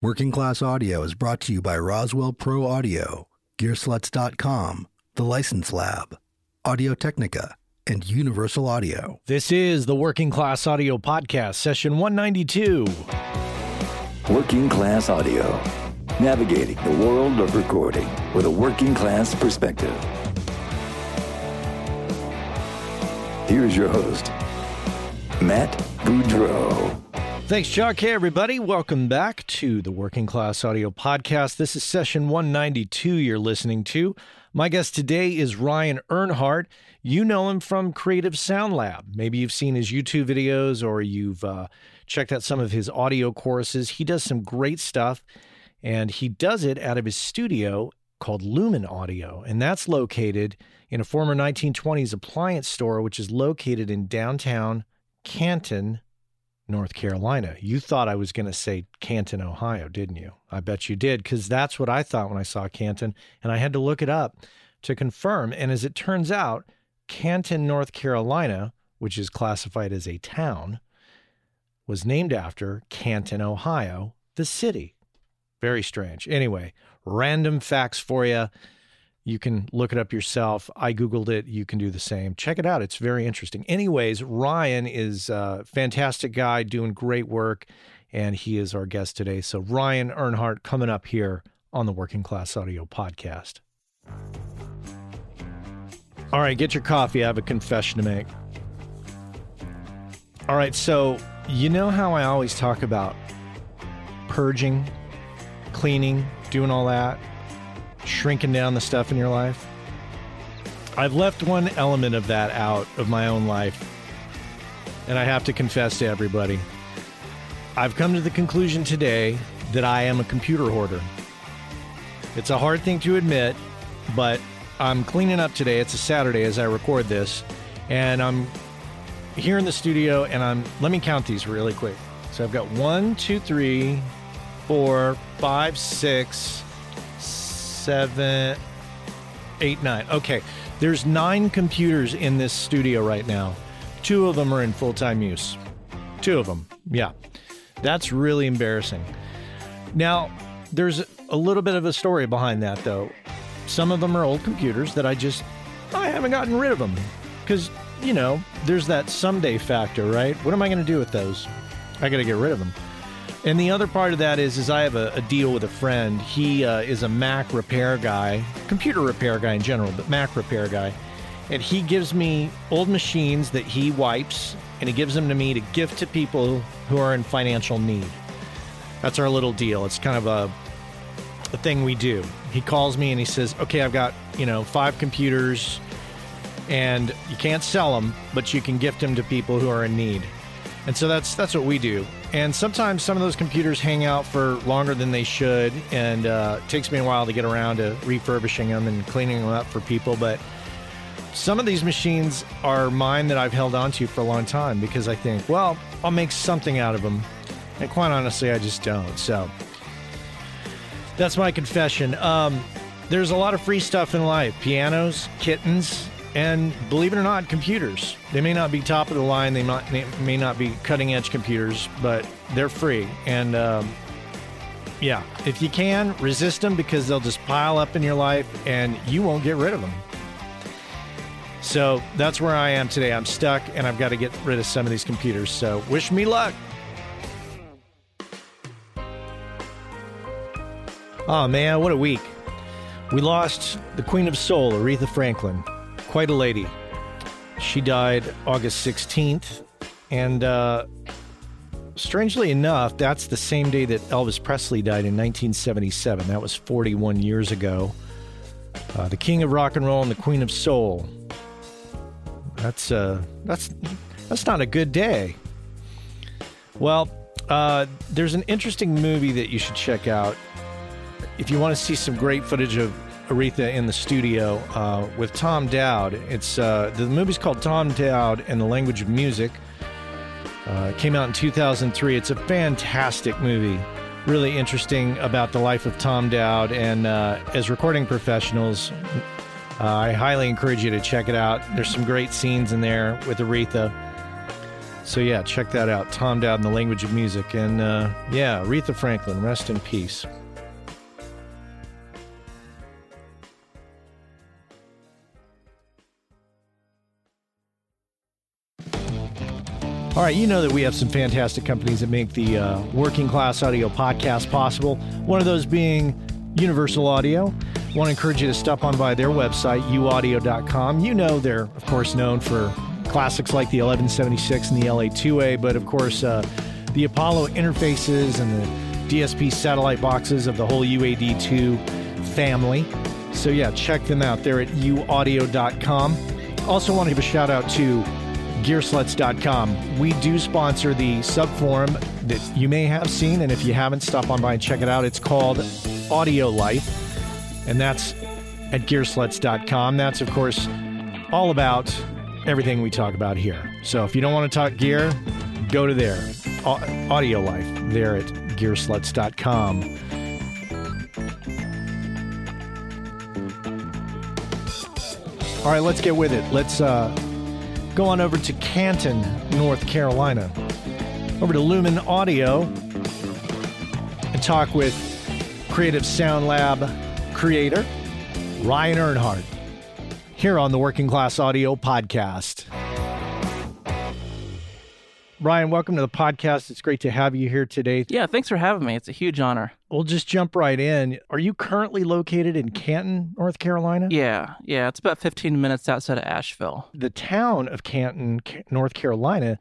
Working Class Audio is brought to you by Roswell Pro Audio, Gearslutz.com, The License Lab, Audio Technica, and Universal Audio. This is the Working Class Audio Podcast, session 192. Working Class Audio, navigating the world of recording with a working class perspective. Here's your host, Matt Boudreau. Thanks, Chuck. Hey, everybody. Welcome back to the Working Class Audio Podcast. This is session 192 you're listening to. My guest today is Ryan Earnhardt. You know him from Creative Sound Lab. Maybe you've seen his YouTube videos or you've uh, checked out some of his audio courses. He does some great stuff, and he does it out of his studio called Lumen Audio, and that's located in a former 1920s appliance store, which is located in downtown Canton, North Carolina. You thought I was going to say Canton, Ohio, didn't you? I bet you did, because that's what I thought when I saw Canton, and I had to look it up to confirm. And as it turns out, Canton, North Carolina, which is classified as a town, was named after Canton, Ohio, the city. Very strange. Anyway, random facts for you. You can look it up yourself. I Googled it. You can do the same. Check it out. It's very interesting. Anyways, Ryan is a fantastic guy doing great work, and he is our guest today. So, Ryan Earnhardt coming up here on the Working Class Audio Podcast. All right, get your coffee. I have a confession to make. All right, so you know how I always talk about purging, cleaning, doing all that? Shrinking down the stuff in your life. I've left one element of that out of my own life, and I have to confess to everybody. I've come to the conclusion today that I am a computer hoarder. It's a hard thing to admit, but I'm cleaning up today. It's a Saturday as I record this, and I'm here in the studio, and I'm let me count these really quick. So I've got one, two, three, four, five, six, seven, eight, nine. Okay, there's nine computers in this studio right now. Two of them are in full time use. Two of them, yeah. That's really embarrassing. Now, there's a little bit of a story behind that, though. Some of them are old computers that I just, I haven't gotten rid of them. Because, you know, there's that someday factor, right? What am I going to do with those? I got to get rid of them. And the other part of that is, is I have a, a deal with a friend. He uh, is a Mac repair guy, computer repair guy in general, but Mac repair guy. And he gives me old machines that he wipes, and he gives them to me to gift to people who are in financial need. That's our little deal. It's kind of a, a thing we do. He calls me and he says, "Okay, I've got you know five computers, and you can't sell them, but you can gift them to people who are in need." And so that's that's what we do. And sometimes some of those computers hang out for longer than they should, and uh, it takes me a while to get around to refurbishing them and cleaning them up for people. But some of these machines are mine that I've held onto for a long time because I think, well, I'll make something out of them. And quite honestly, I just don't. So that's my confession. Um, there's a lot of free stuff in life pianos, kittens, and believe it or not, computers. They may not be top of the line, they, they may not be cutting edge computers, but they're free. And um, yeah, if you can, resist them because they'll just pile up in your life and you won't get rid of them. So that's where I am today. I'm stuck and I've got to get rid of some of these computers. So wish me luck. Oh man, what a week. We lost the Queen of Soul, Aretha Franklin quite a lady. She died August 16th, and uh, strangely enough, that's the same day that Elvis Presley died in 1977. That was 41 years ago. Uh, the king of rock and roll and the queen of soul. That's uh, that's that's not a good day. Well, uh, there's an interesting movie that you should check out if you want to see some great footage of Aretha in the studio uh, with Tom Dowd. It's uh, the movie's called Tom Dowd and the Language of Music. Uh, it came out in 2003. It's a fantastic movie, really interesting about the life of Tom Dowd. And uh, as recording professionals, uh, I highly encourage you to check it out. There's some great scenes in there with Aretha. So yeah, check that out. Tom Dowd and the language of music, and uh, yeah, Aretha Franklin, rest in peace. All right, you know that we have some fantastic companies that make the uh, working class audio podcast possible. One of those being Universal Audio. I want to encourage you to stop on by their website, uaudio.com. You know they're, of course, known for classics like the 1176 and the LA2A, but of course, uh, the Apollo interfaces and the DSP satellite boxes of the whole UAD2 family. So, yeah, check them out. They're at uaudio.com. Also, want to give a shout out to gearslutz.com. We do sponsor the sub forum that you may have seen, and if you haven't, stop on by and check it out. It's called Audio Life, and that's at gearslutz.com. That's, of course, all about everything we talk about here. So if you don't want to talk gear, go to there. Audio Life, there at gearslutz.com. All right, let's get with it. Let's uh, go on over to Canton, North Carolina, over to Lumen Audio, and talk with Creative Sound Lab creator Ryan Earnhardt here on the Working Class Audio Podcast. Ryan, welcome to the podcast. It's great to have you here today. Yeah, thanks for having me. It's a huge honor. We'll just jump right in. Are you currently located in Canton, North Carolina? Yeah, yeah. It's about 15 minutes outside of Asheville. The town of Canton, North Carolina,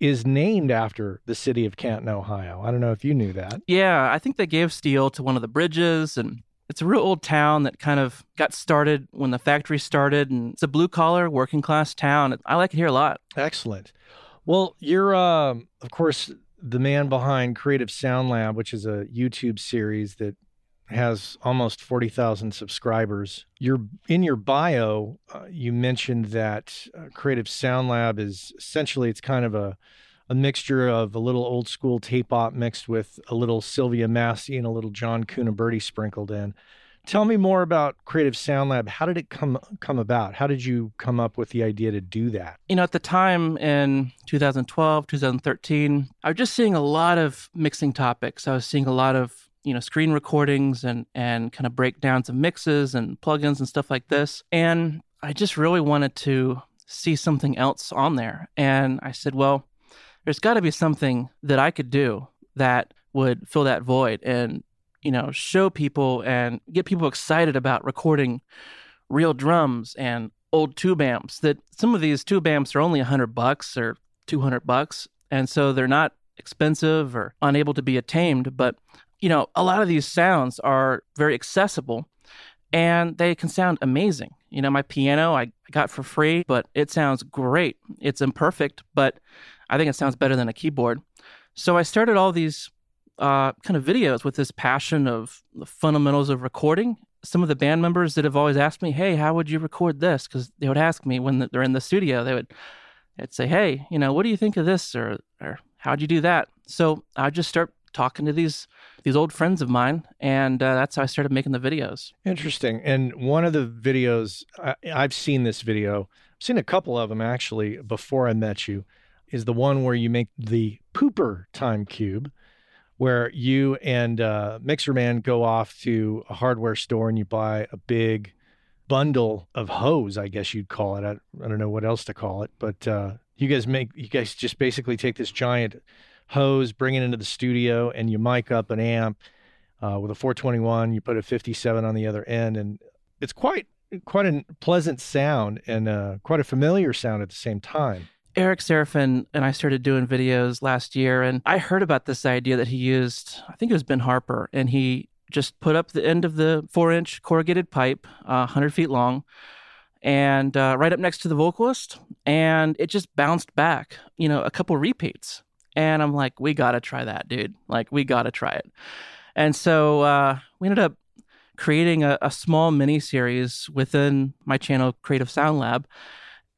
is named after the city of Canton, Ohio. I don't know if you knew that. Yeah, I think they gave steel to one of the bridges and it's a real old town that kind of got started when the factory started and it's a blue collar working class town. I like it here a lot. Excellent. Well, you're, uh, of course, the man behind Creative Sound Lab, which is a YouTube series that has almost 40,000 subscribers. You're in your bio, uh, you mentioned that uh, Creative Sound Lab is essentially it's kind of a a mixture of a little old school tape op mixed with a little Sylvia Massy and a little John Cuniberti sprinkled in. Tell me more about Creative Sound Lab. How did it come come about? How did you come up with the idea to do that? You know, at the time in 2012, 2013, I was just seeing a lot of mixing topics. I was seeing a lot of you know screen recordings and and kind of breakdowns of mixes and plugins and stuff like this. And I just really wanted to see something else on there. And I said, well, there's got to be something that I could do that would fill that void. And you know, show people and get people excited about recording real drums and old tube amps that some of these tube amps are only 100 bucks or 200 bucks and so they're not expensive or unable to be attained but you know a lot of these sounds are very accessible and they can sound amazing. You know my piano i got for free but it sounds great. It's imperfect but i think it sounds better than a keyboard. So i started all these uh, kind of videos with this passion of the fundamentals of recording. Some of the band members that have always asked me, "Hey, how would you record this?" Because they would ask me when they're in the studio, they would they'd say, "Hey, you know, what do you think of this?" or or "How'd you do that?" So I just start talking to these these old friends of mine, and uh, that's how I started making the videos. Interesting. And one of the videos I, I've seen this video, I've seen a couple of them actually before I met you, is the one where you make the Cooper Time Cube where you and uh, Mixerman go off to a hardware store and you buy a big bundle of hose, I guess you'd call it. I, I don't know what else to call it, but uh, you guys make you guys just basically take this giant hose, bring it into the studio, and you mic up an amp uh, with a 421. You put a 57 on the other end, and it's quite quite a pleasant sound and uh, quite a familiar sound at the same time. Eric Sarafin and I started doing videos last year, and I heard about this idea that he used. I think it was Ben Harper, and he just put up the end of the four inch corrugated pipe, uh, 100 feet long, and uh, right up next to the vocalist, and it just bounced back, you know, a couple repeats. And I'm like, we got to try that, dude. Like, we got to try it. And so uh, we ended up creating a, a small mini series within my channel, Creative Sound Lab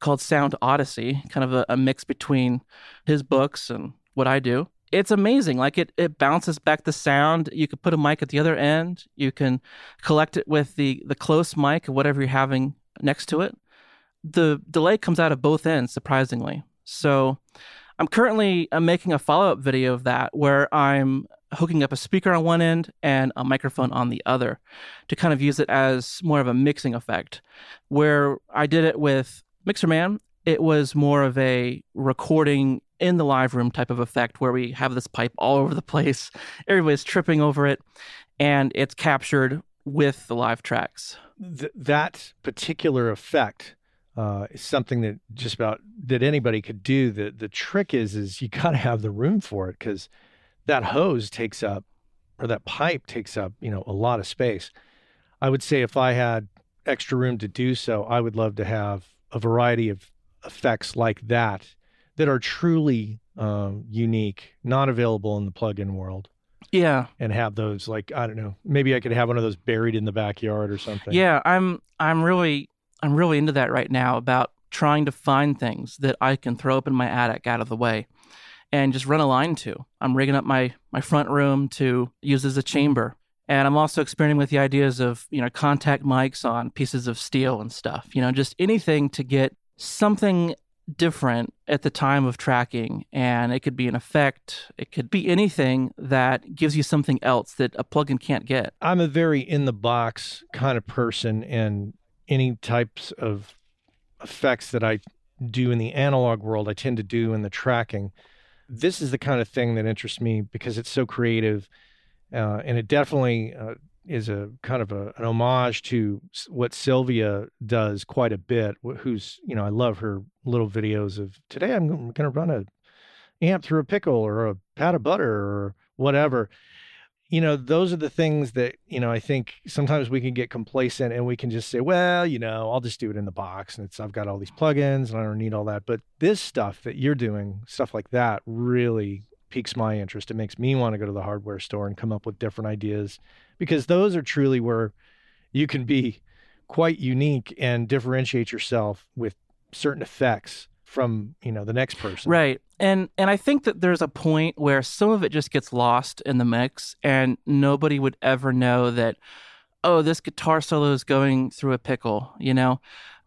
called Sound Odyssey, kind of a, a mix between his books and what I do. It's amazing. Like it, it bounces back the sound. You could put a mic at the other end. You can collect it with the the close mic, or whatever you're having next to it. The delay comes out of both ends, surprisingly. So I'm currently I'm making a follow up video of that where I'm hooking up a speaker on one end and a microphone on the other to kind of use it as more of a mixing effect. Where I did it with Mixerman, it was more of a recording in the live room type of effect where we have this pipe all over the place. Everybody's tripping over it and it's captured with the live tracks. Th- that particular effect uh, is something that just about that anybody could do. The the trick is is you got to have the room for it because that hose takes up or that pipe takes up you know a lot of space. I would say if I had extra room to do so, I would love to have a variety of effects like that that are truly um, unique, not available in the plug-in world. Yeah. And have those like I don't know, maybe I could have one of those buried in the backyard or something. Yeah, I'm I'm really I'm really into that right now about trying to find things that I can throw up in my attic out of the way and just run a line to. I'm rigging up my my front room to use as a chamber. And I'm also experimenting with the ideas of, you know, contact mics on pieces of steel and stuff. You know, just anything to get something different at the time of tracking. And it could be an effect it could be anything that gives you something else that a plugin can't get. I'm a very in the box kind of person and any types of effects that i do in the analog world i tend to do in the tracking. This is the kind of thing that interests me because it's so creative uh, and it definitely uh, is a kind of a, an homage to what Sylvia does quite a bit. Who's you know I love her little videos of today I'm going to run a amp through a pickle or a pat of butter or whatever. You know, those are the things that you know. I think sometimes we can get complacent and we can just say, well, you know, I'll just do it in the box and it's I've got all these plugins and I don't need all that. But this stuff that you're doing, stuff like that, really piques my interest. It makes me want to go to the hardware store and come up with different ideas because those are truly where you can be quite unique and differentiate yourself with certain effects from you know the next person right and and i think that there's a point where some of it just gets lost in the mix and nobody would ever know that oh this guitar solo is going through a pickle you know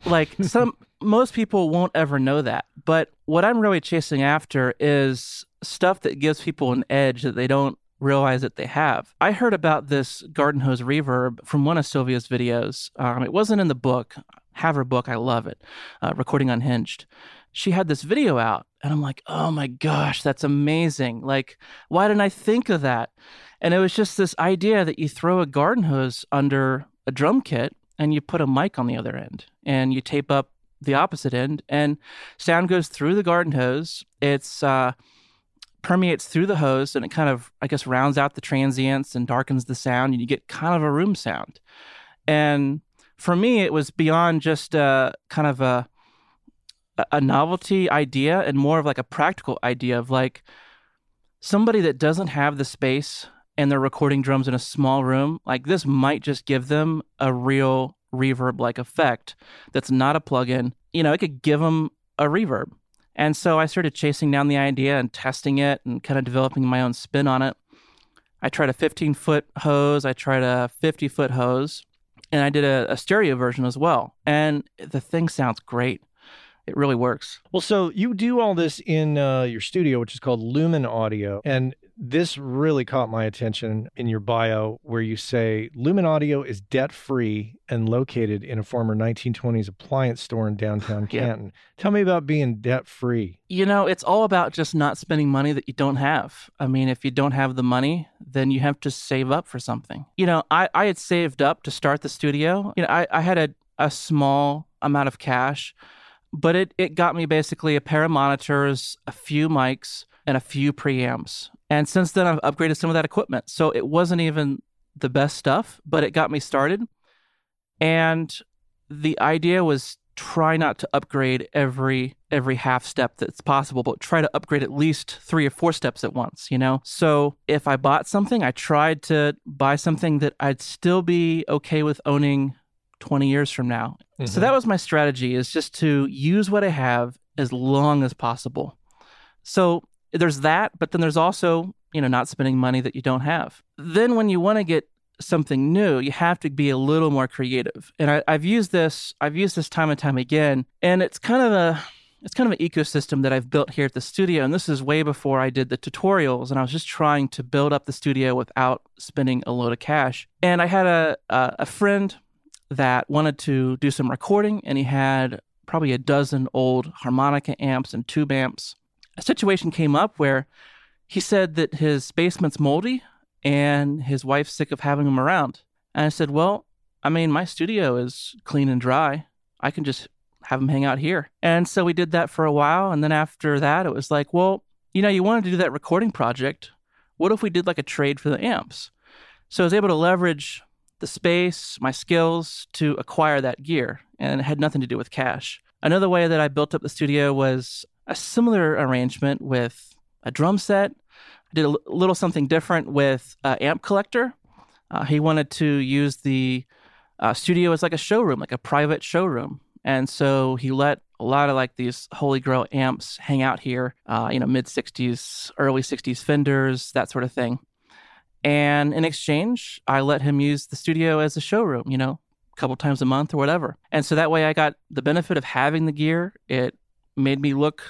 like some most people won't ever know that but what i'm really chasing after is stuff that gives people an edge that they don't realize that they have. I heard about this garden hose reverb from one of Sylvia's videos. Um, it wasn't in the book. Have her book. I love it. Uh, Recording Unhinged. She had this video out, and I'm like, oh my gosh, that's amazing. Like, why didn't I think of that? And it was just this idea that you throw a garden hose under a drum kit and you put a mic on the other end and you tape up the opposite end and sound goes through the garden hose. It's, uh, permeates through the hose and it kind of, I guess, rounds out the transients and darkens the sound, and you get kind of a room sound. And for me, it was beyond just a kind of a a novelty idea and more of like a practical idea of like somebody that doesn't have the space and they're recording drums in a small room, like this might just give them a real reverb like effect that's not a plugin. You know, it could give them a reverb. And so I started chasing down the idea and testing it and kind of developing my own spin on it. I tried a 15 foot hose, I tried a 50 foot hose, and I did a, a, stereo version as well. And the thing sounds great. It really works. Well, so you do all this in uh, your studio, which is called Lumen Audio. And this really caught my attention in your bio, where you say Lumen Audio is debt free and located in a former 1920s appliance store in downtown Canton. Yeah. Tell me about being debt free. You know, it's all about just not spending money that you don't have. I mean, if you don't have the money, then you have to save up for something. You know, I, I had saved up to start the studio. You know, I, I had a, a small amount of cash, but it, it got me basically a pair of monitors, a few mics, and a few preamps. And since then, I've upgraded some of that equipment. So it wasn't even the best stuff, but it got me started. And the idea was try not to upgrade every every half step that's possible but try to upgrade at least 3 or 4 steps at once you know so if i bought something i tried to buy something that i'd still be okay with owning 20 years from now mm-hmm. so that was my strategy is just to use what i have as long as possible so there's that, but then there's also, you know, not spending money that you don't have. Then when you want to get something new, you have to be a little more creative. And I, have used this, I've used this time and time again, and it's kind of a it's kind of an ecosystem that I've built here at the studio. And this is way before I did the tutorials. And I was just trying to build up the studio without spending a load of cash. And I had a, a, a friend that wanted to do some recording, and he had probably a dozen old harmonica amps and tube amps. A situation came up where he said that his basement's moldy and his wife's sick of having him around. And I said, Well, I mean, my studio is clean and dry. I can just have him hang out here. And so we did that for a while. And then after that, it was like, well, you know, you wanted to do that recording project. What if we did like a trade for the amps? So I was able to leverage the space, my skills to acquire that gear, and it had nothing to do with cash. Another way that I built up the studio was a similar arrangement with a drum set. I did a little something different with an amp collector. Uh, he wanted to use the uh, studio as like a showroom, like a private showroom. And so he let a lot of like these Holy Grail amps hang out here, uh, you know, mid 60s, early 60s Fenders, that sort of thing. And in exchange, I let him use the studio as a showroom, you know, a couple times a month or whatever. And so that way I got the benefit of having the gear. It made me look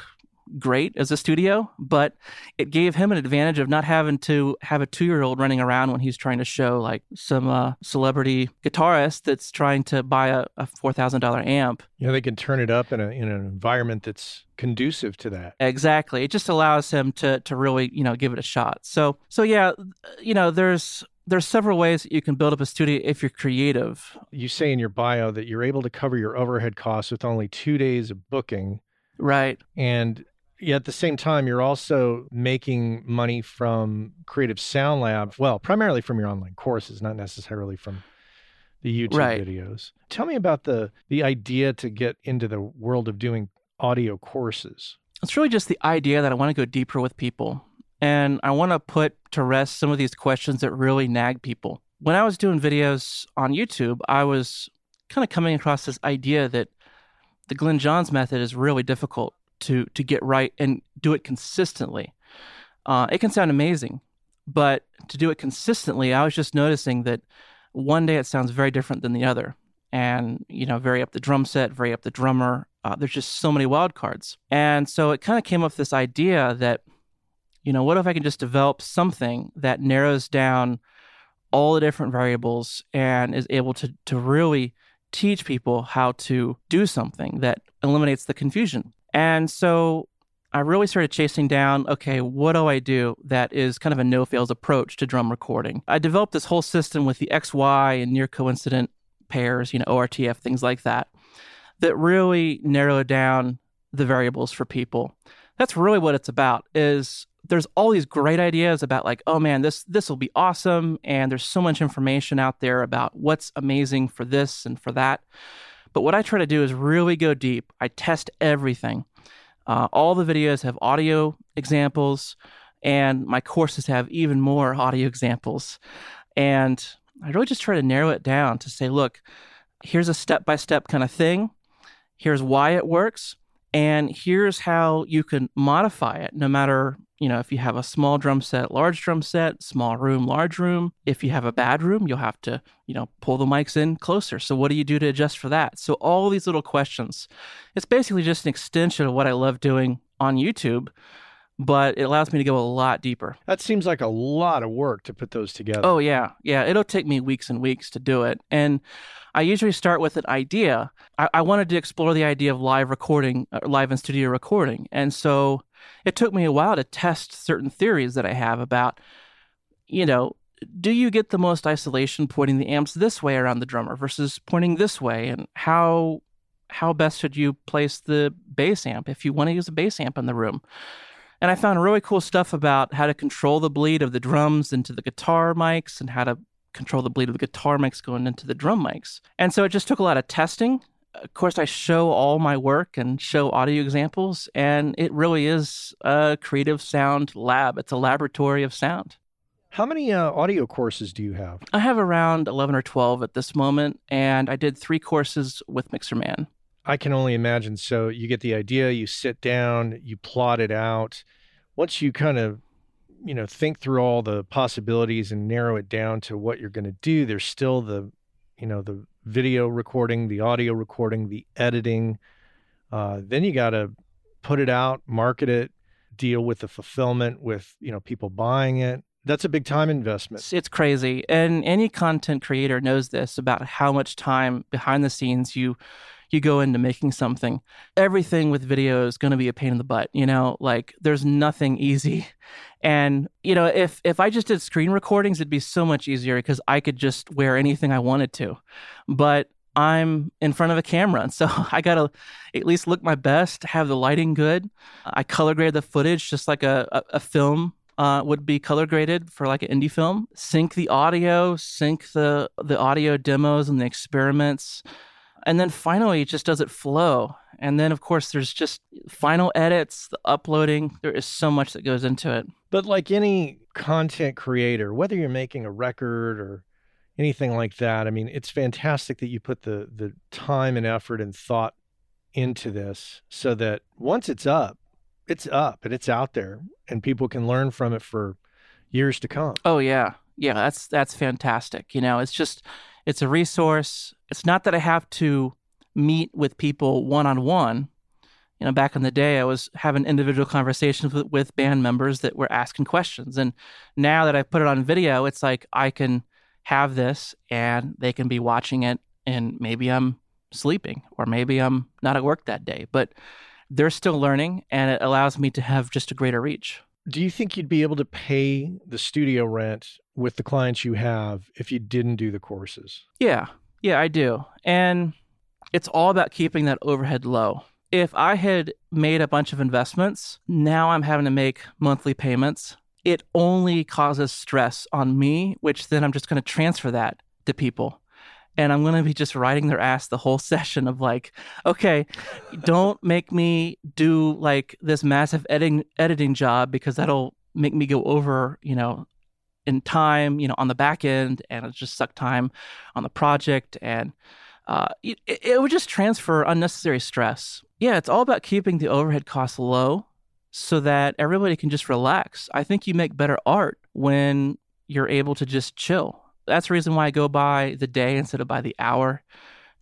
great as a studio, but it gave him an advantage of not having to have a two year old running around when he's trying to show like some uh, celebrity guitarist that's trying to buy a, a $4,000 amp. You know, they can turn it up in, a, in an environment that's conducive to that. Exactly. It just allows him to, to really, you know, give it a shot. So, so yeah, you know, there's, there's several ways that you can build up a studio if you're creative. You say in your bio that you're able to cover your overhead costs with only two days of booking. Right. And yeah, at the same time, you're also making money from Creative Sound Lab. Well, primarily from your online courses, not necessarily from the YouTube right. videos. Tell me about the the idea to get into the world of doing audio courses. It's really just the idea that I want to go deeper with people. And I want to put to rest some of these questions that really nag people. When I was doing videos on YouTube, I was kind of coming across this idea that the Glyn Johns method is really difficult to to get right and do it consistently. Uh, it can sound amazing, but to do it consistently, I was just noticing that one day it sounds very different than the other, and you know, vary up the drum set, vary up the drummer. Uh, there's just so many wild cards, and so it kind of came up this idea that, you know, what if I can just develop something that narrows down all the different variables and is able to to really teach people how to do something that eliminates the confusion. And so I really started chasing down okay, what do I do that is kind of a no fails approach to drum recording? I developed this whole system with the XY and near coincident pairs, you know, ORTF, things like that, that really narrow down the variables for people. That's really what it's about is there's all these great ideas about like oh man this this will be awesome and there's so much information out there about what's amazing for this and for that but what I try to do is really go deep. I test everything. Uh, all the videos have audio examples, and my courses have even more audio examples. And I really just try to narrow it down to say, look, here's a step by step kind of thing. Here's why it works. And here's how you can modify it no matter you know, if you have a small drum set, large drum set, small room, large room, if you have a bad room, you'll have to, you know, pull the mics in closer. So what do you do to adjust for that? So all these little questions. It's basically just an extension of what I love doing on YouTube, but it allows me to go a lot deeper. That seems like a lot of work to put those together. Oh yeah. Yeah, it'll take me weeks and weeks to do it. And I usually start with an idea. I, I wanted to explore the idea of live recording, uh, live in studio recording. And so it took me a while to test certain theories that I have about, you know, do you get the most isolation pointing the amps this way around the drummer versus pointing this way? And how how best should you place the bass amp if you want to use a bass amp in the room? And i found really cool stuff about how to control the bleed of the drums into the guitar mics and how to control the bleed of the guitar mics going into the drum mics. And so it just took a lot of testing of course, I show all my work and show audio examples, and it really is a creative sound lab. It's a laboratory of sound. How many uh, audio courses do you have? I have around 11 or 12 at this moment, and I did three courses with Mixerman. I can only imagine. So you get the idea, you sit down, you plot it out. Once you kind of you know think through all the possibilities and narrow it down to what you're going to do there's still the you know the video recording, the audio recording, the editing. Uh, then you got to put it out, market it, deal with the fulfillment with, you know, people buying it. That's a big time investment. It's, it's crazy. And any content creator knows this about how much time behind the scenes you you go into making something. Everything with video is going to be a pain in the butt, you know? Like there's nothing easy. And you know, if if I just did screen recordings it'd be so much easier because I could just wear anything I wanted to. But I'm in front of a camera. So I got to at least look my best, have the lighting good. I color grade the footage just like a, a, a film uh, would be color graded for like an indie film. Sync the audio, sync the, the audio demos and the experiments. And then finally, it just does it flow. And then, of course, there's just final edits, the uploading. There is so much that goes into it. But like any content creator, whether you're making a record or anything like that, I mean, it's fantastic that you put the the time and effort and thought into this so that once it's up, it's up and it's out there and people can learn from it for years to come. Oh yeah. Yeah, that's that's fantastic. You know, it's just it's a resource. It's not that I have to meet with people one on one. You know, back in the day, I was having individual conversations with, with band members that were asking questions. And now that I've put it on video, it's like I can have this and they can be watching it, and maybe I'm sleeping or maybe I'm not at work that day, but they're still learning and it allows me to have just a greater reach. Do you think you'd be able to pay the studio rent with the clients you have if you didn't do the courses? Yeah. Yeah, I do. And it's all about keeping that overhead low. If I had made a bunch of investments, now I'm having to make monthly payments. It only causes stress on me, which then I'm just going to transfer that to people and I'm to be just riding their ass the whole session of like, okay, don't make me do like this massive editing editing job because that'll make me go over, you know, in time, you know, on the back end, and it just suck time on the project, and uh, it, it would just transfer unnecessary stress. Yeah, it's all about keeping the overhead costs low so that everybody can just relax. I think you make better art when you're able to just chill that's the reason why I go by the day instead of by the hour.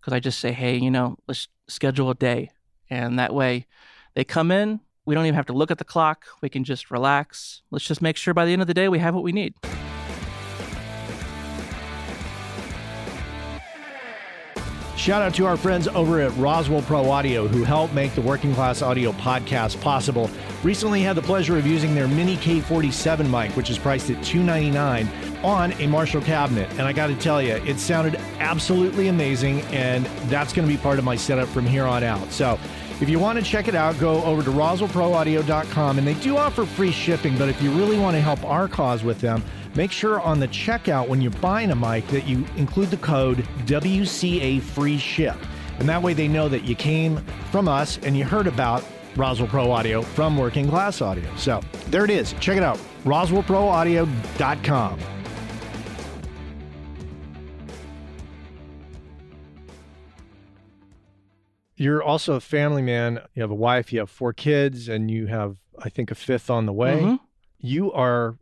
Because I just say, hey, you know, let's schedule a day. And that way they come in. We don't even have to look at the clock. We can just relax. Let's just make sure by the end of the day we have what we need. Shout out to our friends over at Roswell Pro Audio who help make the Working Class Audio podcast possible. Recently had the pleasure of using their Mini K47 mic, which is priced at 299 on a Marshall cabinet. And I got to tell you, it sounded absolutely amazing. And that's going to be part of my setup from here on out. So if you want to check it out, go over to roswellproaudio.com. And they do offer free shipping, but if you really want to help our cause with them, make sure on the checkout when you're buying a mic that you include the code WCA free ship. And that way they know that you came from us and you heard about Roswell Pro Audio from Working Class Audio. So there it is. Check it out. RoswellProAudio.com. You're also a family man. You have a wife, you have four kids, and you have, I think, a fifth on the way. Mhm. You are,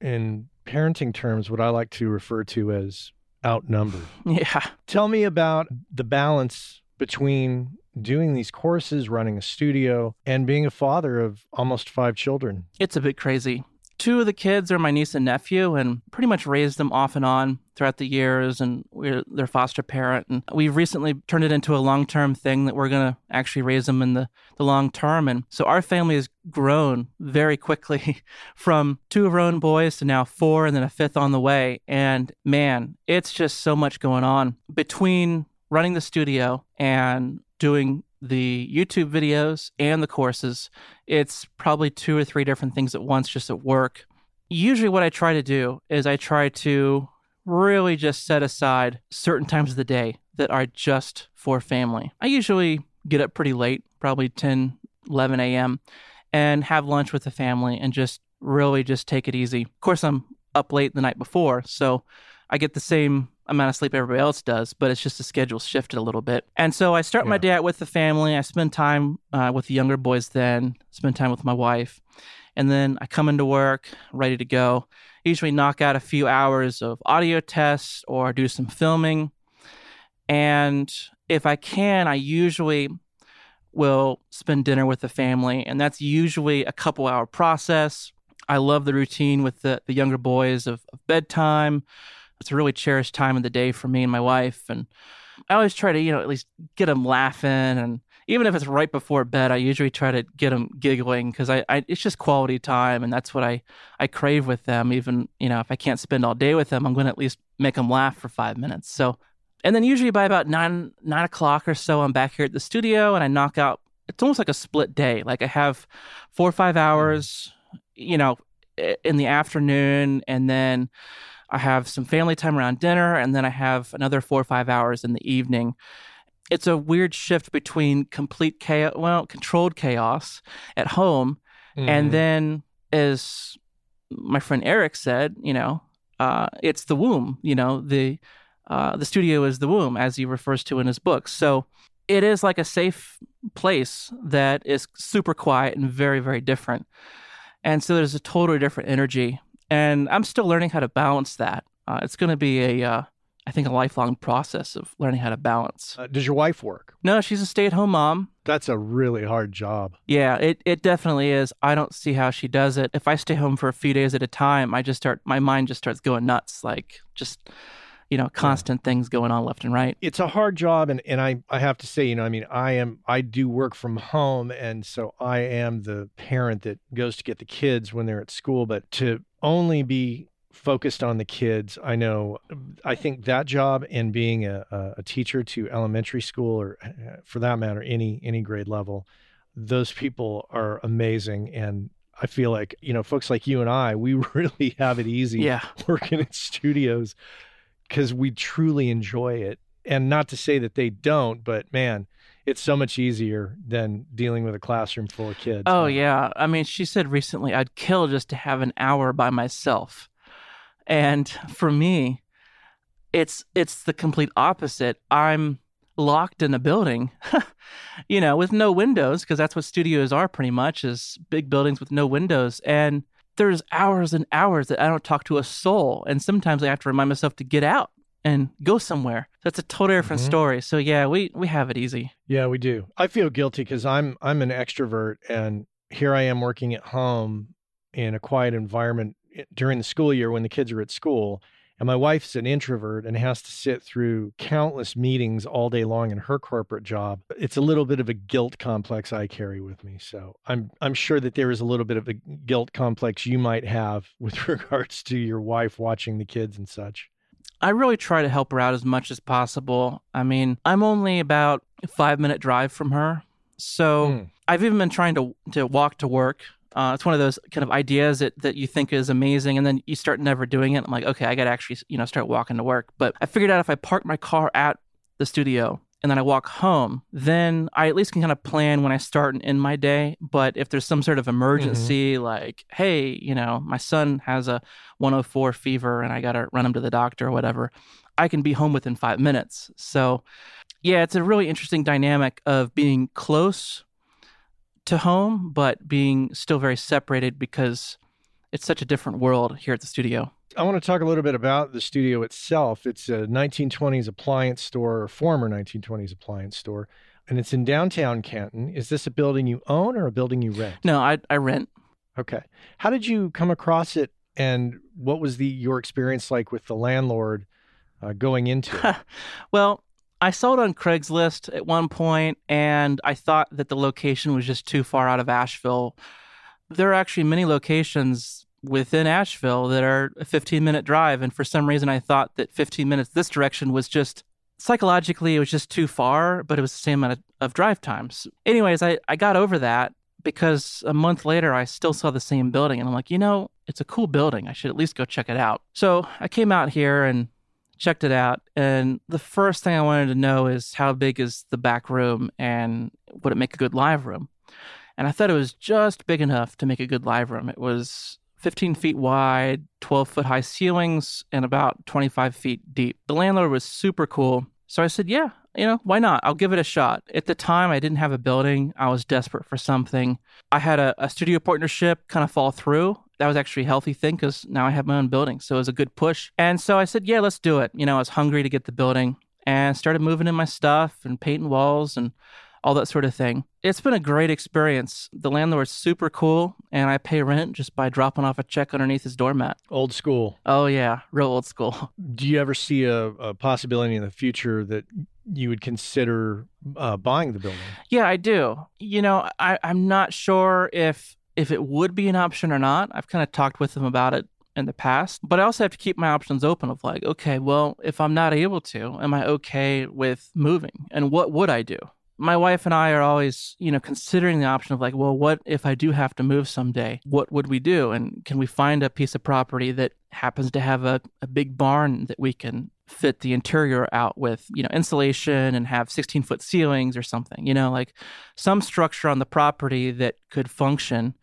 in parenting terms, what I like to refer to as outnumbered. Yeah. Tell me about the balance between doing these courses, running a studio, and being a father of almost five children. It's a bit crazy. Two of the kids are my niece and nephew, and pretty much raised them off and on throughout the years, and we're their foster parent. And we've recently turned it into a long term thing that we're going to actually raise them in the, the long term. And so our family has grown very quickly from two of our own boys to now four, and then a fifth on the way. And man, it's just so much going on between running the studio and doing the YouTube videos and the courses. It's probably two or three different things at once just at work. Usually, what I try to do is I try to really just set aside certain times of the day that are just for family. I usually get up pretty late, probably 10, 11 a.m., and have lunch with the family and just really just take it easy. Of course, I'm up late the night before, so I get the same amount of sleep everybody else does, but it's just the schedule shifted a little bit. And so I start my day out with the family. I spend time uh, with the younger boys then, spend time with my wife. And then I come into work ready to go. Usually knock out a few hours of audio tests or do some filming. And if I can, I usually will spend dinner with the family, and that's usually a couple hour process. I love the routine with the, the younger boys of, of bedtime. It's a really cherished time of the day for me and my wife. And I always try to, you know, at least get them laughing. And even if it's right before bed, I usually try to get them giggling because I, I, it's just quality time. And that's what I, I crave with them. Even, you know, if I can't spend all day with them, I'm going to at least make them laugh for five minutes. So, and then usually by about nine, nine o'clock or so, I'm back here at the studio and I knock out, it's almost like a split day. Like I have four or five mm-hmm. hours, you know, in the afternoon and then I have some family time around dinner, and then I have another four or five hours in the evening. It's a weird shift between complete chaos, well, controlled chaos at home, mm-hmm. and then as my friend Eric said, you know, uh, it's the womb. You know, the uh, the studio is the womb, as he refers to in his books. So it is like a safe place that is super quiet and very, very different. And so there's a totally different energy and I'm still learning how to balance that. Uh, it's going to be a, uh, I think, a lifelong process of learning how to balance. Uh, does your wife work? No, she's a stay-at-home mom. That's a really hard job. Yeah, it it definitely is. I don't see how she does it. If I stay home for a few days at a time, I just start, my mind just starts going nuts. Like just you know constant yeah. things going on left and right it's a hard job and, and I, I have to say you know i mean i am i do work from home and so i am the parent that goes to get the kids when they're at school but to only be focused on the kids. I know, I think that job and being a, a teacher to elementary school or eh, for that matter, any, any grade level, those people are amazing. And I feel like, you know, folks like you and I, we really have it easy yeah. working in studios because we truly enjoy it. And not to say that they don't, but man, it's so much easier than dealing with a classroom full of kids. Oh yeah, I mean, she said recently I'd kill just to have an hour by myself, and for me, it's it's the complete opposite. I'm locked in a building, you know, with no windows because that's what studios are pretty much is big buildings with no windows and. There's hours and hours that I don't talk to a soul, and sometimes I have to remind myself to get out and go somewhere. That's a totally different mm-hmm. story. So yeah, we we have it easy. Yeah, we do. I feel guilty because I'm I'm an extrovert, and here I am working at home in a quiet environment eh, during the school year when the kids are at school. And my wife's an introvert and has to sit through countless meetings all day long in her corporate job. It's a little bit of a guilt complex I carry with me. So I'm I'm sure that there is a little bit of a guilt complex you might have with regards to your wife watching the kids and such. I really try to help her out as much as possible. I mean, I'm only about a five minute drive from her. So mm. I've even been trying to, to walk to work. Uh, it's one of those kind of ideas that, that you think is amazing, and then you start never doing it. I'm like, okay, I got to actually, you know, start walking to work. But I figured out if I park my car at the studio and then I walk home, then I at least can kind of plan when I start and end my day. But if there's some sort of emergency, mm-hmm. like, hey, you know, my son has a 104 fever and I got to run him to the doctor or whatever, I can be home within five minutes. So, yeah, it's a really interesting dynamic of being close to home, but being still very separated because it's such a different world here at the studio. I want to talk a little bit about the studio itself. It's a 1920s appliance store, or former 1920s appliance store, and it's in downtown Canton. Is this a building you own or a building you rent? No, I, I rent. Okay. How did you come across it, and what was the your experience like with the landlord uh, going into it? well, I saw it on Craigslist at one point, and I thought that the location was just too far out of Asheville. There are actually many locations within Asheville that are a 15 minute drive. And for some reason, I thought that 15 minutes this direction was just psychologically, it was just too far, but it was the same amount of, drive times. Anyways, I, I got over that because a month later, I still saw the same building. And I'm like, you know, it's a cool building. I should at least go check it out. So I came out here and checked it out. And the first thing I wanted to know is how big is the back room and would it make a good live room? And I thought it was just big enough to make a good live room. It was 15 feet wide, 12 foot high ceilings, and about 25 feet deep. The landlord was super cool. So I said, yeah, you know, why not? I'll give it a shot. At the time, I didn't have a building. I was desperate for something. I had a, a studio partnership kind of fall through. That was actually a healthy thing because now I have my own building. So it was a good push. And so I said, yeah, let's do it. You know, I was hungry to get the building and started moving in my stuff and painting walls and all that sort of thing. It's been a great experience. The landlord's super cool, and I pay rent just by dropping off a check underneath his doormat. Old school. Oh, yeah, real old school. Do you ever see a, a possibility in the future that you would consider uh, buying the building? Yeah, I do. You know, I, I'm not sure if if it would be an option or not. I've kind of talked with them about it in the past, but I also have to keep my options open of like, okay, well, if I'm not able to, am I okay with moving? And what would I do? My wife and I are always, you know, considering the option of like, well, what if I do have to move someday? What would we do? And can we find a piece of property that happens to have a, a big barn that we can fit the interior out with, you know, insulation and have 16 foot ceilings or something, you know, like some structure on the property that could function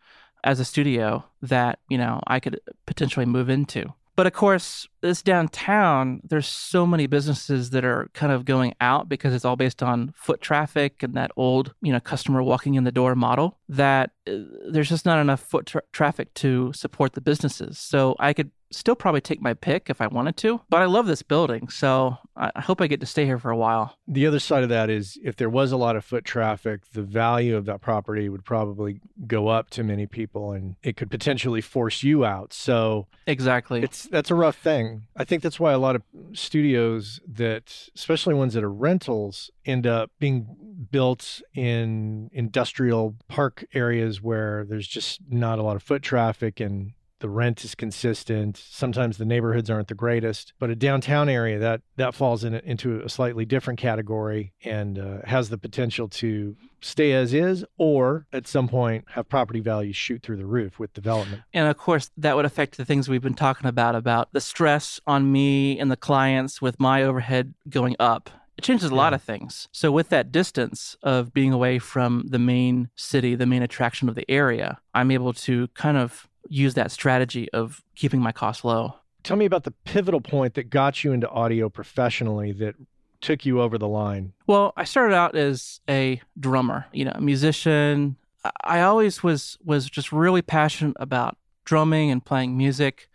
as a studio that, you know, I could potentially move into. But of course, this downtown, there's so many businesses that are kind of going out because it's all based on foot traffic and that old, you know, customer walking in the door model that uh, there's just not enough foot tra- traffic to support the businesses. So I could still probably take my pick if I wanted to, but I love this building. So I hope I get to stay here for a while. The other side of that is if there was a lot of foot traffic, the value of that property would probably go up to many people and it could potentially force you out. So Exactly. it's that's a rough thing. I think that's why a lot of studios that especially ones that are rentals end up being built in industrial park areas where there's just not a lot of foot traffic and the rent is consistent. Sometimes the neighborhoods aren't the greatest, but a downtown area that that falls in, into a slightly different category and uh, has the potential to stay as is, or at some point have property values shoot through the roof with development. And of course, that would affect the things we've been talking about about the stress on me and the clients with my overhead going up. It changes a lot Yeah. of things. So, with that distance of being away from the main city, the main attraction of the area, I'm able to kind of use that strategy of keeping my costs low. Tell me about the pivotal point that got you into audio professionally that took you over the line. Well, I started out as a drummer, you know, a musician. I- always was was just really passionate about drumming and playing music,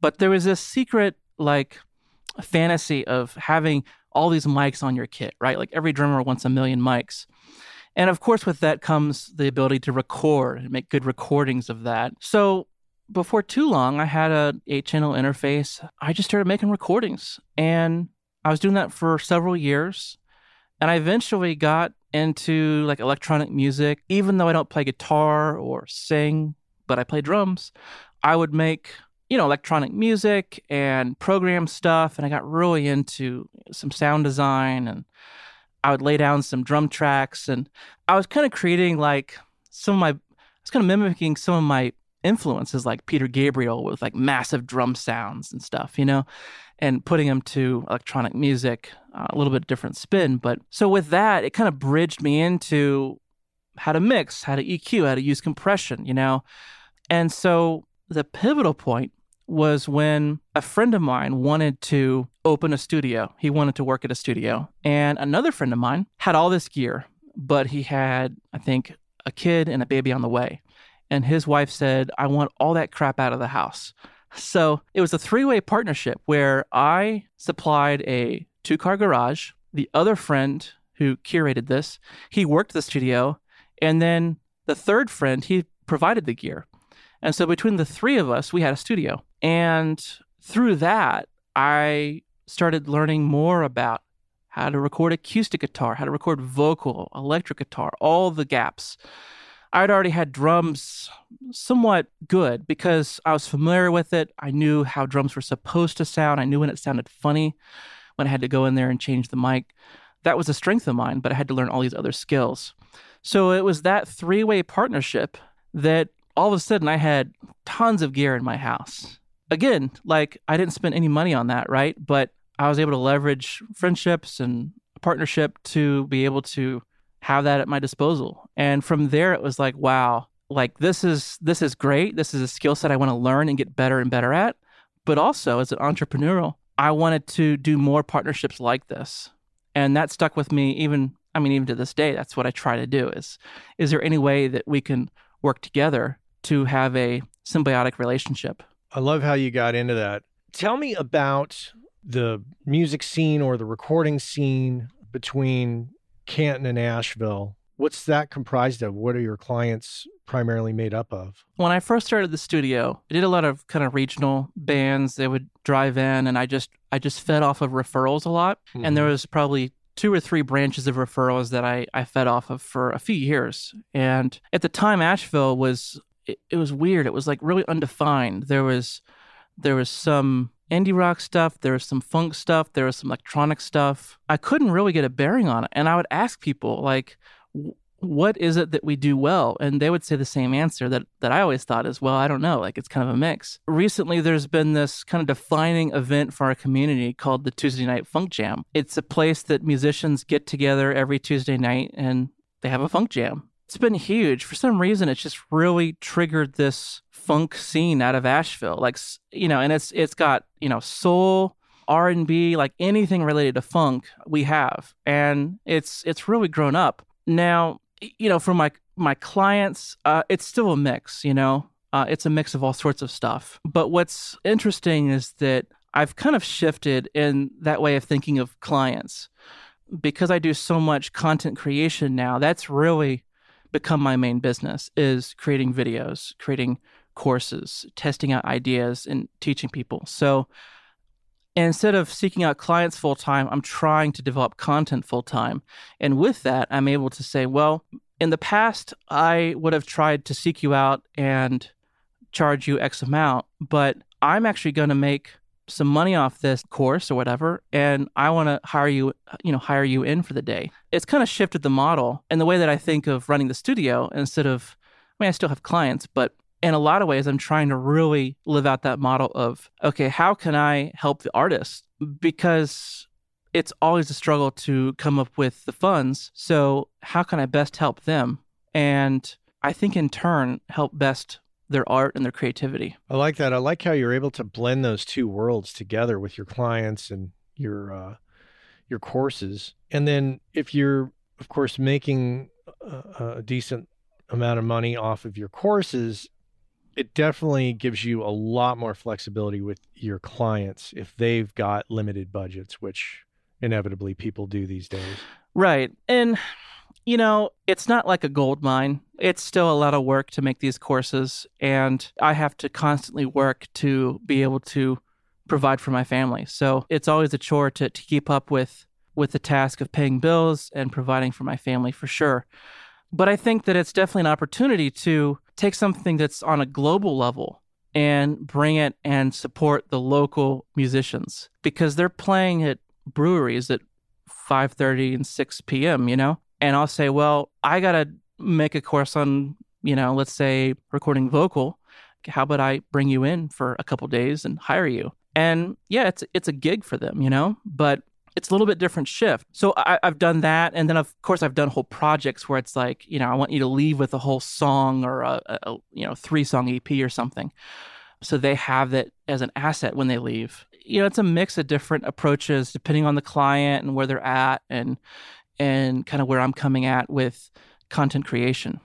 but there was this secret like fantasy of having all these mics on your kit, right? Like every drummer wants a million mics. And of course with that comes the ability to record and make good recordings of that. So before too long, I had a eight channel interface. I just started making recordings and I was doing that for several years. And I eventually got into like electronic music. Even though I don't play guitar or sing, but I play drums, I would make, you know, electronic music and program stuff. And I got really into some sound design and I would lay down some drum tracks. And I was kind of creating like some of my, I was kind of mimicking some of my influences like Peter Gabriel with like massive drum sounds and stuff, you know, and putting them to electronic music, uh, a little bit different spin. But so with that, it kind of bridged me into how to mix, how to EQ, how to use compression, you know. And so the pivotal point was when a friend of mine wanted to open a studio. He wanted to work at a studio. And another friend of mine had all this gear, but he had, I think, a kid and a baby on the way. And his wife said, I want all that crap out of the house. So it was a three way partnership where I supplied a two car garage. The other friend who curated this, he worked the studio. And then the third friend, he provided the gear. And so between the three of us, we had a studio. And through that, I started learning more about how to record acoustic guitar, how to record vocal, electric guitar, all the gaps. I'd already had drums somewhat good because I was familiar with it. I knew how drums were supposed to sound. I knew when it sounded funny, when I had to go in there and change the mic. That was a strength of mine, but I had to learn all these other skills. So it was that three way partnership that all of a sudden I had tons of gear in my house. Again, like I didn't spend any money on that, right? But I was able to leverage friendships and partnership to be able to have that at my disposal. And from there it was like, wow, like this is this is great. This is a skill set I want to learn and get better and better at. But also as an entrepreneurial, I wanted to do more partnerships like this. And that stuck with me even I mean even to this day that's what I try to do is is there any way that we can work together to have a symbiotic relationship? I love how you got into that. Tell me about the music scene or the recording scene between Canton and Asheville. What's that comprised of? What are your clients primarily made up of? When I first started the studio, I did a lot of kind of regional bands. They would drive in and I just I just fed off of referrals a lot. Mm-hmm. And there was probably two or three branches of referrals that I, I fed off of for a few years. And at the time Asheville was it, it was weird. It was like really undefined. There was there was some indie rock stuff, there was some funk stuff, there was some electronic stuff. I couldn't really get a bearing on it. And I would ask people like what is it that we do well and they would say the same answer that that I always thought is well I don't know like it's kind of a mix. Recently there's been this kind of defining event for our community called the Tuesday Night Funk Jam. It's a place that musicians get together every Tuesday night and they have a funk jam it's been huge. For some reason, it's just really triggered this funk scene out of Asheville. Like, you know, and it's it's got you know soul, R and B, like anything related to funk, we have, and it's it's really grown up. Now, you know, for my my clients, uh, it's still a mix. You know, uh, it's a mix of all sorts of stuff. But what's interesting is that I've kind of shifted in that way of thinking of clients because I do so much content creation now. That's really become my main business is creating videos, creating courses, testing out ideas and teaching people. So instead of seeking out clients full time, I'm trying to develop content full time. And with that, I'm able to say, well, in the past, I would have tried to seek you out and charge you X amount, but I'm actually going to make some money off this course or whatever and i want to hire you you know hire you in for the day it's kind of shifted the model and the way that i think of running the studio instead of i mean i still have clients but in a lot of ways i'm trying to really live out that model of okay how can i help the artist because it's always a struggle to come up with the funds so how can i best help them and i think in turn help best their art and their creativity. I like that. I like how you're able to blend those two worlds together with your clients and your uh, your courses. And then if you're, of course, making a, a decent amount of money off of your courses, it definitely gives you a lot more flexibility with your clients if they've got limited budgets, which inevitably people do these days. Right. And you know, it's not like a gold mine. It's still a lot of work to make these courses, and I have to constantly work to be able to provide for my family. So it's always a chore to, to keep up with with the task of paying bills and providing for my family for sure. But I think that it's definitely an opportunity to take something that's on a global level and bring it and support the local musicians because they're playing at breweries at 5:30 and 6 p.m., you know? and I'll say, well, I got to make a course on, you know, let's say recording vocal. How about I bring you in for a couple days and hire you? And yeah, it's it's a gig for them, you know, but it's a little bit different shift. So I, have done that, and then of course I've done whole projects where it's like, you know, I want you to leave with a whole song or a, a you know three song EP or something, so they have that as an asset when they leave. You know, it's a mix of different approaches depending on the client and where they're at, and and kind of where I'm coming at with content creation.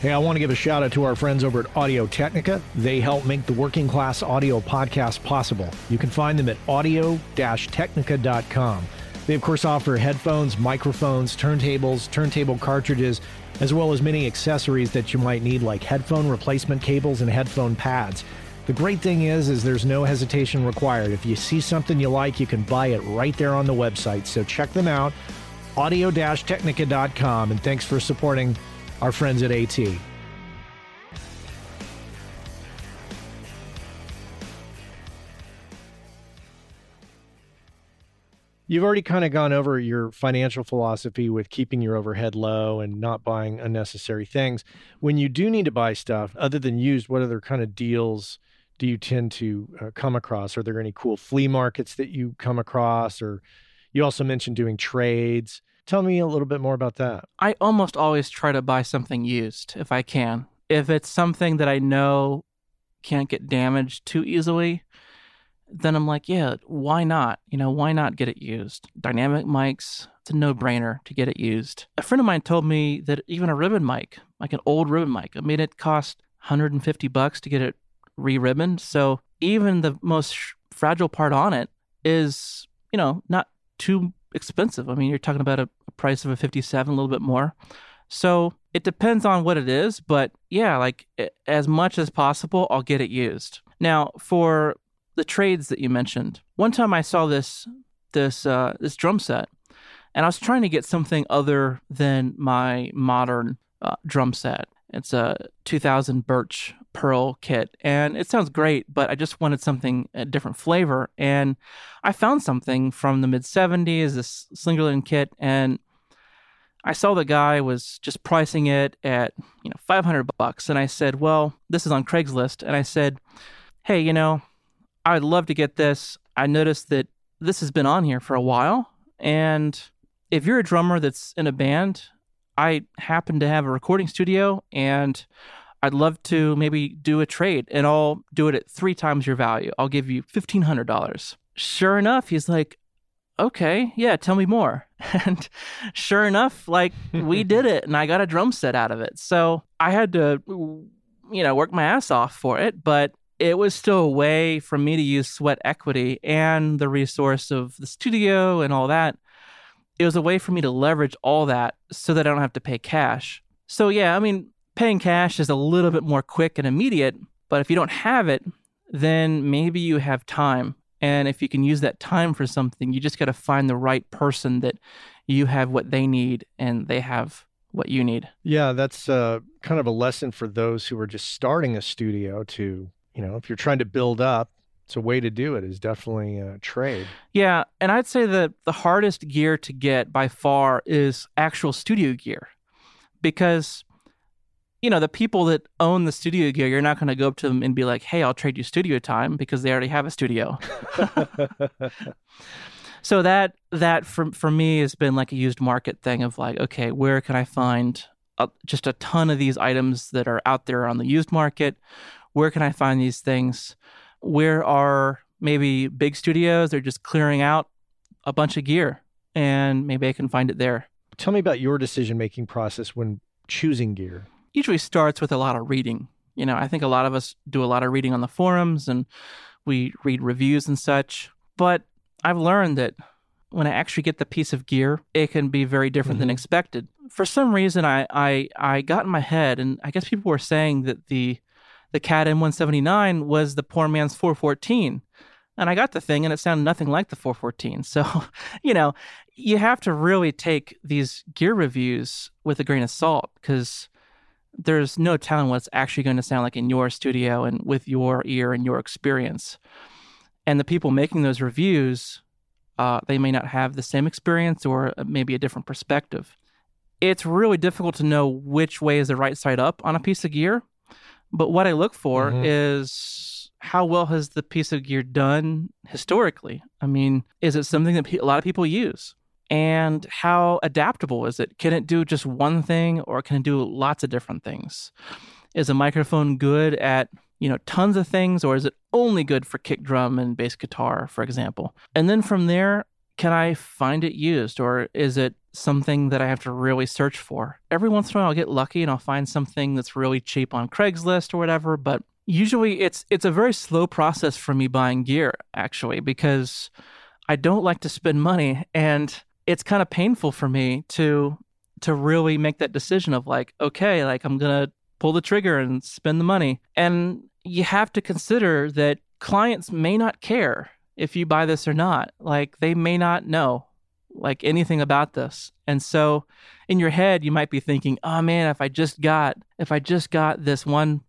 Hey, I want to give a shout out to our friends over at Audio Technica. They help make the Working Class Audio podcast possible. You can find them at audio technica.com. They, of course, offer headphones, microphones, turntables, turntable cartridges, as well as many accessories that you might need like headphone replacement cables and headphone pads. The great thing is is there's no hesitation required. If you see something you like, you can buy it right there on the website. So check them out audio-technica.com and thanks for supporting our friends at AT. You've already kind of gone over your financial philosophy with keeping your overhead low and not buying unnecessary things. When you do need to buy stuff, other than used, what other kind of deals do you tend to uh, come across? Are there any cool flea markets that you come across? Or you also mentioned doing trades. Tell me a little bit more about that. I almost always try to buy something used if I can. If it's something that I know can't get damaged too easily, then I'm like, yeah, why not? You know, why not get it used? Dynamic mics, it's a no brainer to get it used. A friend of mine told me that even a ribbon mic, like an old ribbon mic, I mean, it cost 150 bucks to get it re-ribboned. So even the most fragile part on it is, you know, not too expensive. I mean, you're talking about a, a price of a 57, a little bit more. So it depends on what it is, but yeah, like as much as possible, I'll get it used. Now, for the trades that you mentioned, one time I saw this this uh, this drum set, and I was trying to get something other than my modern uh, drum set. It's a 2000 Birch Pearl kit, and it sounds great, but I just wanted something a different flavor. And I found something from the mid 70s, this Slingerland kit, and I saw the guy was just pricing it at you know 500 bucks, and I said, "Well, this is on Craigslist," and I said, "Hey, you know, I'd love to get this. I noticed that this has been on here for a while, and if you're a drummer that's in a band I happen to have a recording studio and I'd love to maybe do a trade and I'll do it at three times your value. I'll give you $1,500. Sure enough, he's like, okay, yeah, tell me more. And sure enough, like we did it and I got a drum set out of it. So I had to, you know, work my ass off for it, but it was still a way for me to use sweat equity and the resource of the studio and all that it was a way for me to leverage all that so that I don't have to pay cash. So, yeah, I mean, paying cash is a little bit more quick and immediate, but if you don't have it, then maybe you have time. And if you can use that time for something, you just got to find the right person that you have what they need and they have what you need. Yeah, that's uh, kind of a lesson for those who are just starting a studio to, you know, if you're trying to build up, it's a way to do it is definitely a trade. Yeah, and I'd say that the hardest gear to get by far is actual studio gear. Because you know, the people that own the studio gear, you're not going to go up to them and be like, "Hey, I'll trade you studio time" because they already have a studio. so that that for for me has been like a used market thing of like, okay, where can I find a, just a ton of these items that are out there on the used market? Where can I find these things? Where are maybe big studios they're just clearing out a bunch of gear and maybe I can find it there. Tell me about your decision making process when choosing gear. Usually starts with a lot of reading. You know, I think a lot of us do a lot of reading on the forums and we read reviews and such. But I've learned that when I actually get the piece of gear, it can be very different mm-hmm. than expected. For some reason, I, I I got in my head, and I guess people were saying that the the CAD M179 was the poor man's 414. And I got the thing and it sounded nothing like the 414. So, you know, you have to really take these gear reviews with a grain of salt because there's no telling what it's actually going to sound like in your studio and with your ear and your experience. And the people making those reviews, uh, they may not have the same experience or maybe a different perspective. It's really difficult to know which way is the right side up on a piece of gear but what I look for mm-hmm. is how well has the piece of gear done historically? I mean, is it something that a lot of people use? And how adaptable is it? Can it do just one thing or can it do lots of different things? Is a microphone good at, you know, tons of things or is it only good for kick drum and bass guitar, for example? And then from there, can I find it used or is it something that I have to really search for? Every once in a while I'll get lucky and I'll find something that's really cheap on Craigslist or whatever, but usually it's it's a very slow process for me buying gear actually because I don't like to spend money and it's kind of painful for me to to really make that decision of like okay, like I'm going to pull the trigger and spend the money. And you have to consider that clients may not care if you buy this or not. Like they may not know like anything about this. And so in your head you might be thinking, "Oh man, if I just got if I just got this one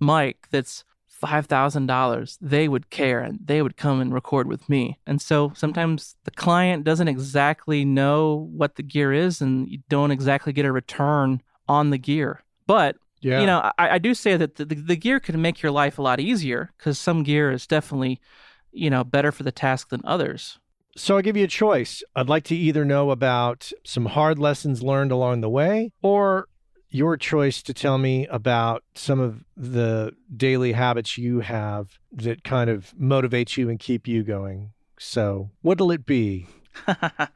mic that's $5,000, they would care and they would come and record with me. And so sometimes the client doesn't exactly know what the gear is and you don't exactly get a return on the gear. But yeah. you know, I, I do say that the, the, the gear can make your life a lot easier because some gear is definitely you know, better for the task than others. So I'll give you a choice. I'd like to either know about some hard lessons learned along the way or your choice to tell me about some of the daily habits you have that kind of motivate you and keep you going. So, what'll it be?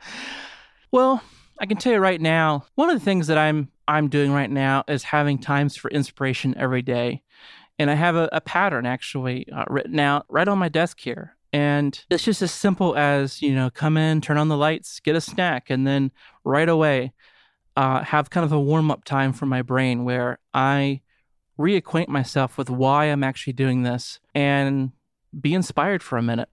well, I can tell you right now, one of the things that I'm I'm doing right now is having times for inspiration every day. And I have a, a pattern actually uh, written out right on my desk here. And it's just as simple as, you know, come in, turn on the lights, get a snack, and then right away uh, have kind of a warm up time for my brain where I reacquaint myself with why I'm actually doing this and be inspired for a minute.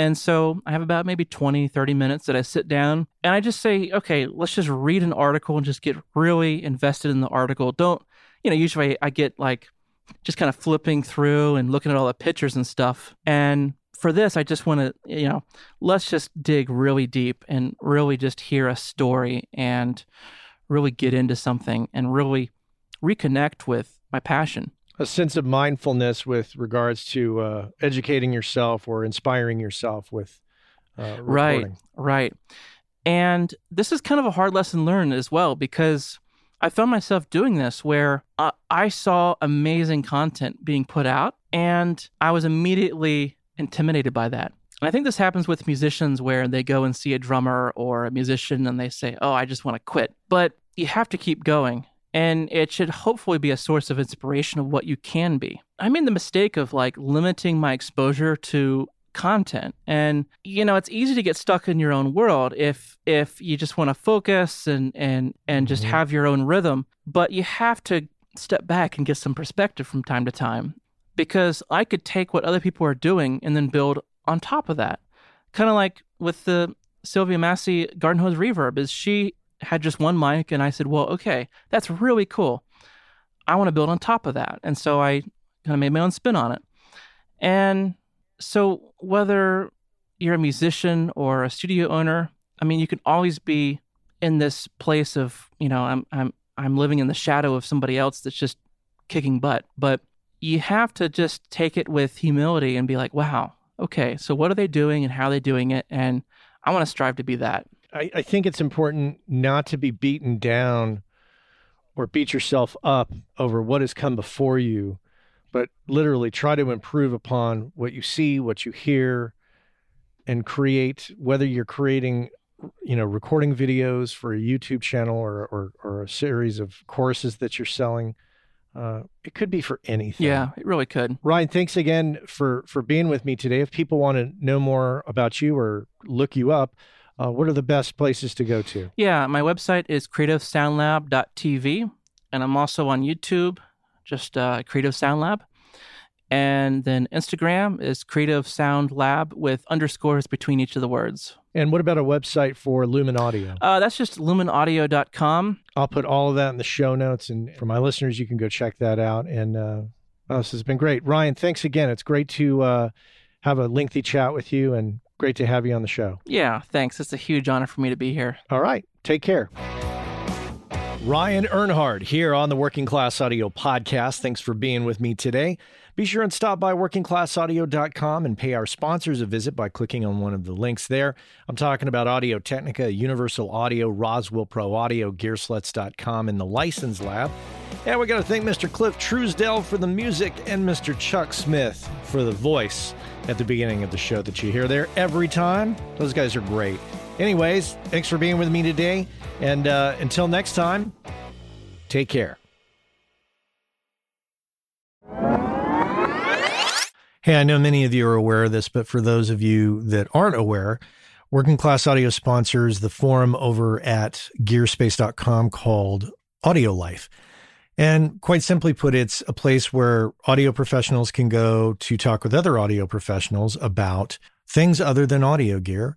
And so I have about maybe 20, 30 minutes that I sit down and I just say, okay, let's just read an article and just get really invested in the article. Don't, you know, usually I get like just kind of flipping through and looking at all the pictures and stuff. And for this, I just want to, you know, let's just dig really deep and really just hear a story and really get into something and really reconnect with my passion. A sense of mindfulness with regards to uh, educating yourself or inspiring yourself with uh, right, right. And this is kind of a hard lesson learned as well because I found myself doing this where uh, I saw amazing content being put out and I was immediately intimidated by that. And I think this happens with musicians where they go and see a drummer or a musician and they say, Oh, I just want to quit. But you have to keep going. And it should hopefully be a source of inspiration of what you can be. I made the mistake of like limiting my exposure to content and you know it's easy to get stuck in your own world if if you just want to focus and and and just mm-hmm. have your own rhythm but you have to step back and get some perspective from time to time because I could take what other people are doing and then build on top of that. Kind of like with the Sylvia Massy Garden Hose Reverb, is she had just one mic, and I said, "Well, okay, that's really cool. I want to build on top of that," and so I kind of made my own spin on it. And so, whether you're a musician or a studio owner, I mean, you can always be in this place of, you know, I'm I'm I'm living in the shadow of somebody else that's just kicking butt, but you have to just take it with humility and be like, wow, okay, so what are they doing and how are they doing it? And I want to strive to be that. I, I think it's important not to be beaten down or beat yourself up over what has come before you, but literally try to improve upon what you see, what you hear, and create, whether you're creating you know recording videos for a youtube channel or, or, or a series of courses that you're selling uh, it could be for anything. Yeah, it really could. Ryan, thanks again for for being with me today. If people want to know more about you or look you up, uh, what are the best places to go to? Yeah, my website is creativesoundlab.tv, and I'm also on YouTube, just uh, Creative Sound Lab. And then Instagram is Creative Sound Lab with underscores between each of the words. And what about a website for Lumen Audio? Uh, that's just lumenaudio.com. I'll put all of that in the show notes. And for my listeners, you can go check that out. And uh, oh, this has been great. Ryan, thanks again. It's great to uh, have a lengthy chat with you and great to have you on the show. Yeah, thanks. It's a huge honor for me to be here. All right. Take care. Ryan Earnhardt here on the Working Class Audio Podcast. Thanks for being with me today. Be sure and stop by workingclassaudio.com and pay our sponsors a visit by clicking on one of the links there. I'm talking about Audio Technica, Universal Audio, Roswell Pro Audio, Gearslutz.com, and the License Lab. And we got to thank Mr. Cliff Truesdell for the music and Mr. Chuck Smith for the voice at the beginning of the show that you hear there every time. Those guys are great. Anyways, thanks for being with me today. And uh, until next time, take care. Hey, I know many of you are aware of this, but for those of you that aren't aware, Working Class Audio sponsors the forum over at gearspace.com called Audio Life. And quite simply put, it's a place where audio professionals can go to talk with other audio professionals about things other than audio gear,